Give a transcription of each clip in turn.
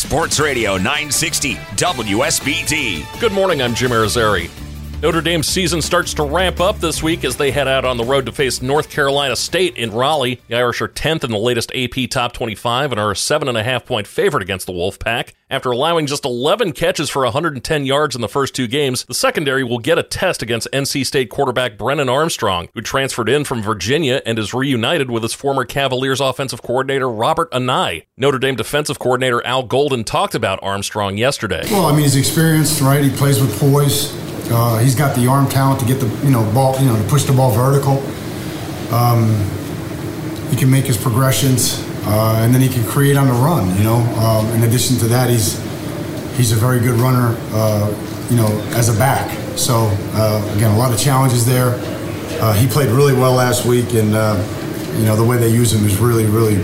Sports Radio 960 WSBT. Good morning, I'm Jim Arizari. Notre Dame's season starts to ramp up this week as they head out on the road to face North Carolina State in Raleigh. The Irish are 10th in the latest AP Top 25 and are a 7.5 point favorite against the Wolfpack. After allowing just 11 catches for 110 yards in the first two games, the secondary will get a test against NC State quarterback Brennan Armstrong, who transferred in from Virginia and is reunited with his former Cavaliers offensive coordinator Robert Anae. Notre Dame defensive coordinator Al Golden talked about Armstrong yesterday. Well, I mean, he's experienced, right? He plays with poise. Uh, he's got the arm talent to get the you know ball you know to push the ball vertical. Um, he can make his progressions, uh, and then he can create on the run. You know, um, in addition to that, he's he's a very good runner. Uh, you know, as a back. So uh, again, a lot of challenges there. Uh, he played really well last week, and uh, you know the way they use him is really really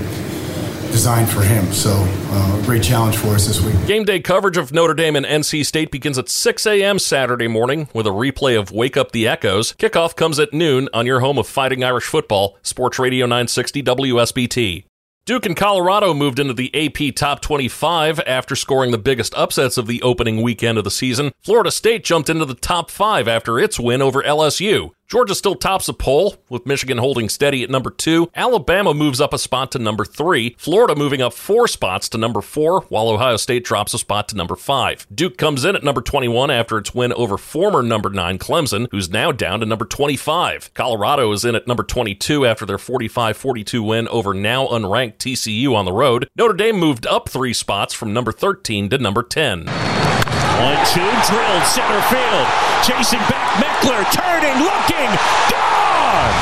designed for him. So, uh, great challenge for us this week. Game day coverage of Notre Dame and NC State begins at 6 a.m. Saturday morning with a replay of Wake Up the Echoes. Kickoff comes at noon on your home of Fighting Irish football, Sports Radio 960 WSBT. Duke and Colorado moved into the AP Top 25 after scoring the biggest upsets of the opening weekend of the season. Florida State jumped into the top five after its win over LSU. Georgia still tops the poll, with Michigan holding steady at number two. Alabama moves up a spot to number three. Florida moving up four spots to number four, while Ohio State drops a spot to number five. Duke comes in at number 21 after its win over former number nine Clemson, who's now down to number 25. Colorado is in at number 22 after their 45 42 win over now unranked TCU on the road. Notre Dame moved up three spots from number 13 to number 10. One, two, drilled center field. Chasing back Meckler, turning, looking, gone!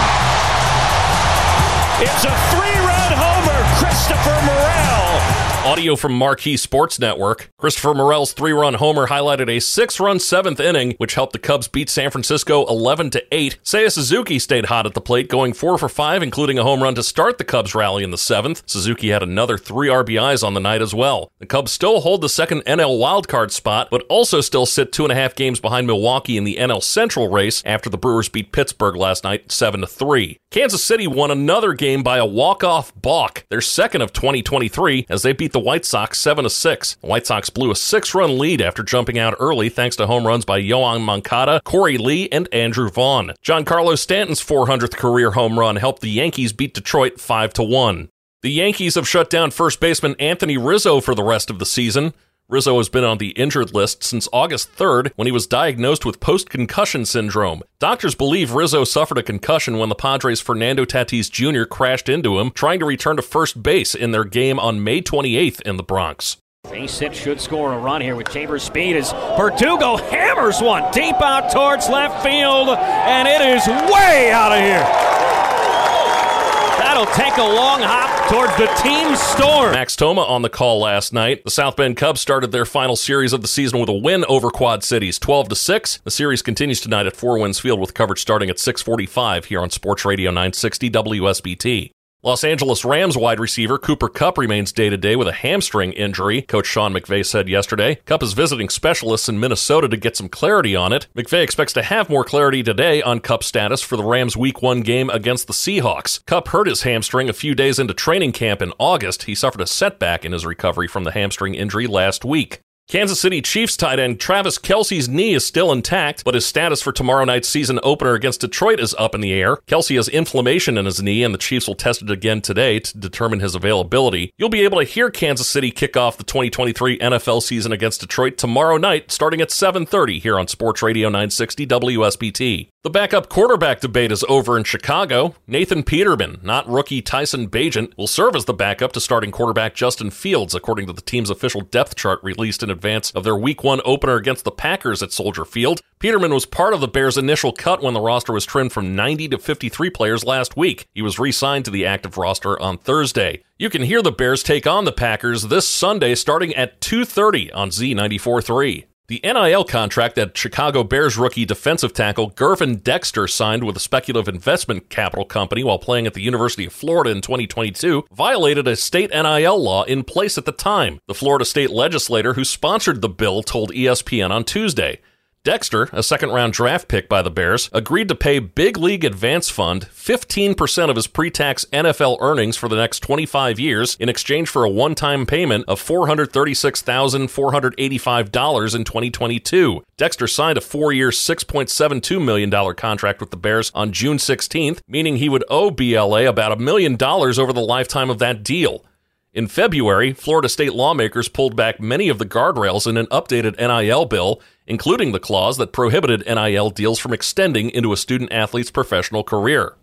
It's a three-run homer, Christopher Morel. Audio from Marquee Sports Network. Christopher Morel's three-run homer highlighted a six-run seventh inning, which helped the Cubs beat San Francisco 11 to 8. Seiya Suzuki stayed hot at the plate, going four for five, including a home run to start the Cubs rally in the seventh. Suzuki had another three RBIs on the night as well. The Cubs still hold the second NL wildcard spot, but also still sit two and a half games behind Milwaukee in the NL Central race after the Brewers beat Pittsburgh last night 7 to 3. Kansas City won another game by a walk-off balk, their second of 2023, as they beat the White Sox 7 6. The White Sox blew a six run lead after jumping out early thanks to home runs by Yoan Moncada, Korey Lee, and Andrew Vaughn. Giancarlo Stanton's 400th career home run helped the Yankees beat Detroit 5 1. The Yankees have shut down first baseman Anthony Rizzo for the rest of the season. Rizzo has been on the injured list since August 3rd when he was diagnosed with post concussion syndrome. Doctors believe Rizzo suffered a concussion when the Padres' Fernando Tatis Jr. crashed into him, trying to return to first base in their game on May 28th in the Bronx. Base hit should score a run here with Chambers' speed as Verdugo hammers one deep out towards left field, and it is way out of here. That'll take a long hop towards the team storm. Max Toma on the call last night. The South Bend Cubs started their final series of the season with a win over Quad Cities, 12 to 6. The series continues tonight at Four Winds Field with coverage starting at 6:45 here on Sports Radio 960 WSBT. Los Angeles Rams wide receiver Cooper Kupp remains day to day with a hamstring injury, Coach Sean McVay said yesterday. Kupp is visiting specialists in Minnesota to get some clarity on it. McVay expects to have more clarity today on Kupp's status for the Rams' Week 1 game against the Seahawks. Kupp hurt his hamstring a few days into training camp in August. He suffered a setback in his recovery from the hamstring injury last week. Kansas City Chiefs tight end Travis Kelce's knee is still intact, but his status for tomorrow night's season opener against Detroit is up in the air. Kelce has inflammation in his knee, and the Chiefs will test it again today to determine his availability. You'll be able to hear Kansas City kick off the 2023 NFL season against Detroit tomorrow night, starting at 7:30 here on Sports Radio 960 WSBT. The backup quarterback debate is over in Chicago. Nathan Peterman, not rookie Tyson Bagent, will serve as the backup to starting quarterback Justin Fields, according to the team's official depth chart released in advance of their Week 1 opener against the Packers at Soldier Field. Peterman was part of the Bears' initial cut when the roster was trimmed from 90 to 53 players last week. He was re signed to the active roster on Thursday. You can hear the Bears take on the Packers this Sunday starting at 2:30 on Z94.3. The NIL contract that Chicago Bears rookie defensive tackle Gervon Dexter signed with a speculative investment capital company while playing at the University of Florida in 2022 violated a state NIL law in place at the time. The Florida state legislator who sponsored the bill told ESPN on Tuesday. Dexter, a second round draft pick by the Bears, agreed to pay Big League Advance Fund 15% of his pre tax NFL earnings for the next 25 years in exchange for a one time payment of $436,485 in 2022. Dexter signed a four year, $6.72 million contract with the Bears on June 16th, meaning he would owe BLA about a million dollars over the lifetime of that deal. In February, Florida state lawmakers pulled back many of the guardrails in an updated NIL bill, including the clause that prohibited NIL deals from extending into a student athlete's professional career.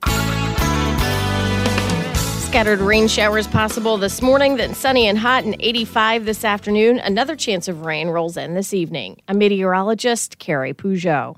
Scattered rain showers possible this morning, then sunny and hot and 85 this afternoon. Another chance of rain rolls in this evening. A meteorologist, Carrie Peugeot.